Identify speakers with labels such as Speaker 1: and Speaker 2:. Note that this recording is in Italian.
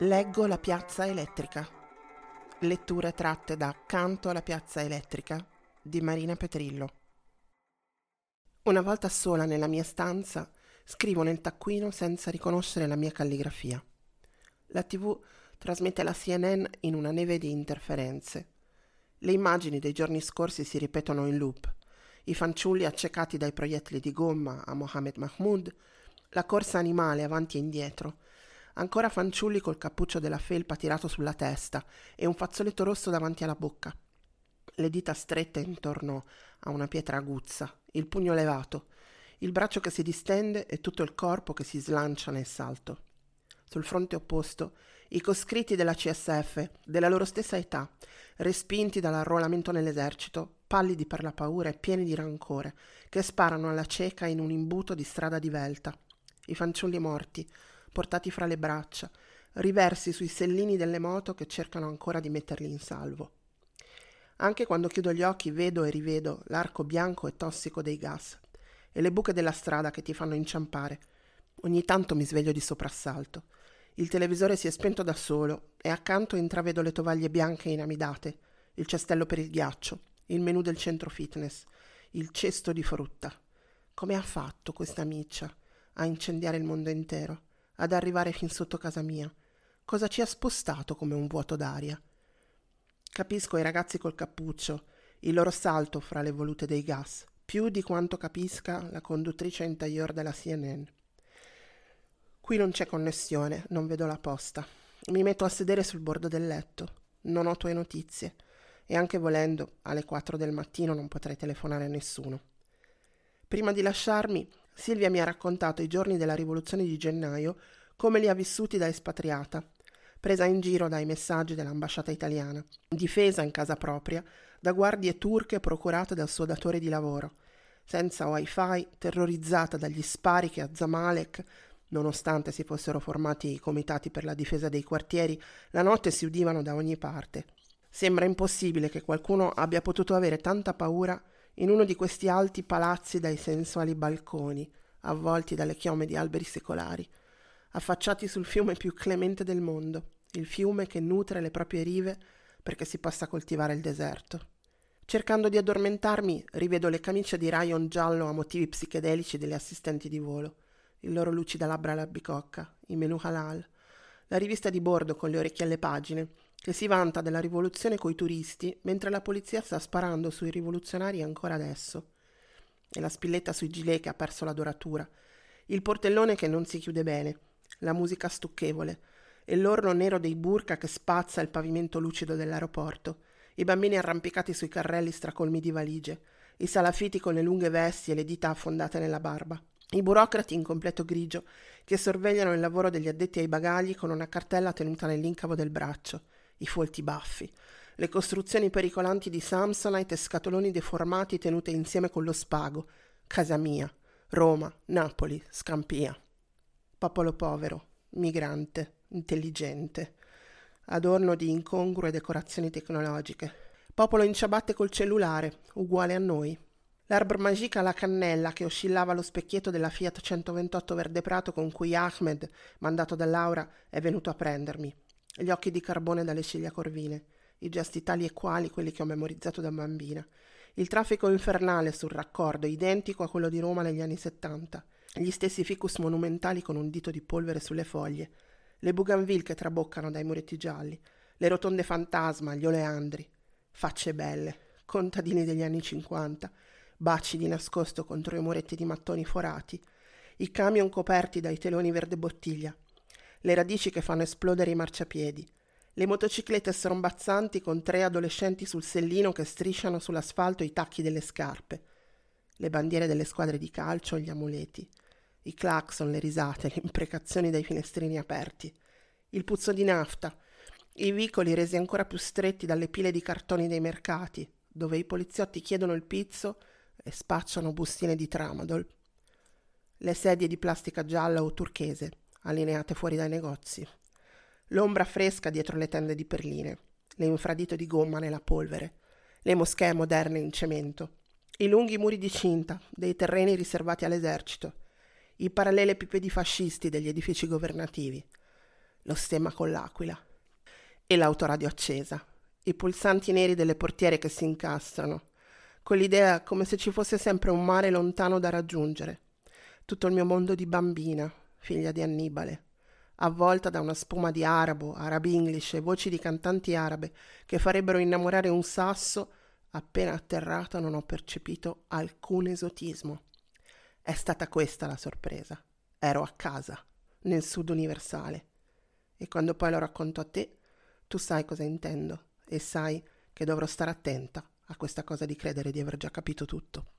Speaker 1: Leggo la piazza elettrica. Letture tratte da Canto alla piazza elettrica di Marina Petrillo. Una volta sola nella mia stanza scrivo nel taccuino senza riconoscere la mia calligrafia. La tv trasmette la CNN in una neve di interferenze. Le immagini dei giorni scorsi si ripetono in loop. I fanciulli accecati dai proiettili di gomma a Mohammed Mahmoud, la corsa animale avanti e indietro, ancora fanciulli col cappuccio della felpa tirato sulla testa e un fazzoletto rosso davanti alla bocca. Le dita strette intorno a una pietra aguzza, il pugno levato, il braccio che si distende e tutto il corpo che si slancia nel salto. Sul fronte opposto, i coscritti della CSF, della loro stessa età, respinti dall'arruolamento nell'esercito, pallidi per la paura e pieni di rancore, che sparano alla cieca in un imbuto di strada divelta. I fanciulli morti, portati fra le braccia, riversi sui sellini delle moto che cercano ancora di metterli in salvo. Anche quando chiudo gli occhi vedo e rivedo l'arco bianco e tossico dei gas e le buche della strada che ti fanno inciampare. Ogni tanto mi sveglio di soprassalto. Il televisore si è spento da solo e accanto intravedo le tovaglie bianche inamidate, il cestello per il ghiaccio, il menù del centro fitness, il cesto di frutta. Come ha fatto questa miccia a incendiare il mondo intero? ad arrivare fin sotto casa mia. Cosa ci ha spostato come un vuoto d'aria? Capisco i ragazzi col cappuccio, il loro salto fra le volute dei gas, più di quanto capisca la conduttrice interior della CNN. Qui non c'è connessione, non vedo la posta. Mi metto a sedere sul bordo del letto. Non ho tue notizie. E anche volendo, alle 4 del mattino non potrei telefonare a nessuno. Prima di lasciarmi, Silvia mi ha raccontato i giorni della rivoluzione di gennaio come li ha vissuti da espatriata, presa in giro dai messaggi dell'ambasciata italiana, difesa in casa propria da guardie turche procurate dal suo datore di lavoro, senza wifi, terrorizzata dagli spari che a Zamalek, nonostante si fossero formati i comitati per la difesa dei quartieri, la notte si udivano da ogni parte. Sembra impossibile che qualcuno abbia potuto avere tanta paura in uno di questi alti palazzi dai sensuali balconi, avvolti dalle chiome di alberi secolari, affacciati sul fiume più clemente del mondo, il fiume che nutre le proprie rive perché si possa coltivare il deserto. Cercando di addormentarmi, rivedo le camicie di rayon giallo a motivi psichedelici delle assistenti di volo, il loro lucida labbra alla bicocca, i menù halal, la rivista di bordo con le orecchie alle pagine, che si vanta della rivoluzione coi turisti mentre la polizia sta sparando sui rivoluzionari ancora adesso. E la spilletta sui gilet che ha perso la doratura, il portellone che non si chiude bene, la musica stucchevole, e l'orlo nero dei burka che spazza il pavimento lucido dell'aeroporto, i bambini arrampicati sui carrelli stracolmi di valigie, i salafiti con le lunghe vesti e le dita affondate nella barba, i burocrati in completo grigio che sorvegliano il lavoro degli addetti ai bagagli con una cartella tenuta nell'incavo del braccio, i folti baffi, le costruzioni pericolanti di Samsonite e scatoloni deformati tenute insieme con lo spago, casa mia, Roma, Napoli, Scampia. Popolo povero, migrante, intelligente, adorno di incongrue decorazioni tecnologiche. Popolo in ciabatte col cellulare, uguale a noi. L'Arbre Magique alla cannella che oscillava allo specchietto della Fiat 128 verde prato con cui Ahmed, mandato da Laura, è venuto a prendermi. Gli occhi di carbone dalle ciglia corvine, i gesti tali e quali quelli che ho memorizzato da bambina, il traffico infernale sul raccordo, identico a quello di Roma negli anni settanta, gli stessi ficus monumentali con un dito di polvere sulle foglie, le bougainville che traboccano dai muretti gialli, le rotonde fantasma, gli oleandri, facce belle, contadini degli anni cinquanta, baci di nascosto contro i muretti di mattoni forati, i camion coperti dai teloni verde bottiglia, le radici che fanno esplodere i marciapiedi, le motociclette strombazzanti con tre adolescenti sul sellino che strisciano sull'asfalto i tacchi delle scarpe, le bandiere delle squadre di calcio, gli amuleti, i clacson, le risate, le imprecazioni dai finestrini aperti, il puzzo di nafta, i vicoli resi ancora più stretti dalle pile di cartoni dei mercati, dove i poliziotti chiedono il pizzo e spacciano bustine di tramadol, le sedie di plastica gialla o turchese, allineate fuori dai negozi, l'ombra fresca dietro le tende di perline, le infradito di gomma nella polvere, le moschee moderne in cemento, i lunghi muri di cinta dei terreni riservati all'esercito, i parallelepipe fascisti degli edifici governativi, lo stemma con l'aquila e l'autoradio accesa, i pulsanti neri delle portiere che si incastrano, con l'idea come se ci fosse sempre un mare lontano da raggiungere. Tutto il mio mondo di bambina, figlia di Annibale, avvolta da una spuma di arabo, arabi english e voci di cantanti arabe che farebbero innamorare un sasso, appena atterrata non ho percepito alcun esotismo. È stata questa la sorpresa. Ero a casa, nel sud universale. E quando poi lo racconto a te, tu sai cosa intendo e sai che dovrò stare attenta a questa cosa di credere di aver già capito tutto.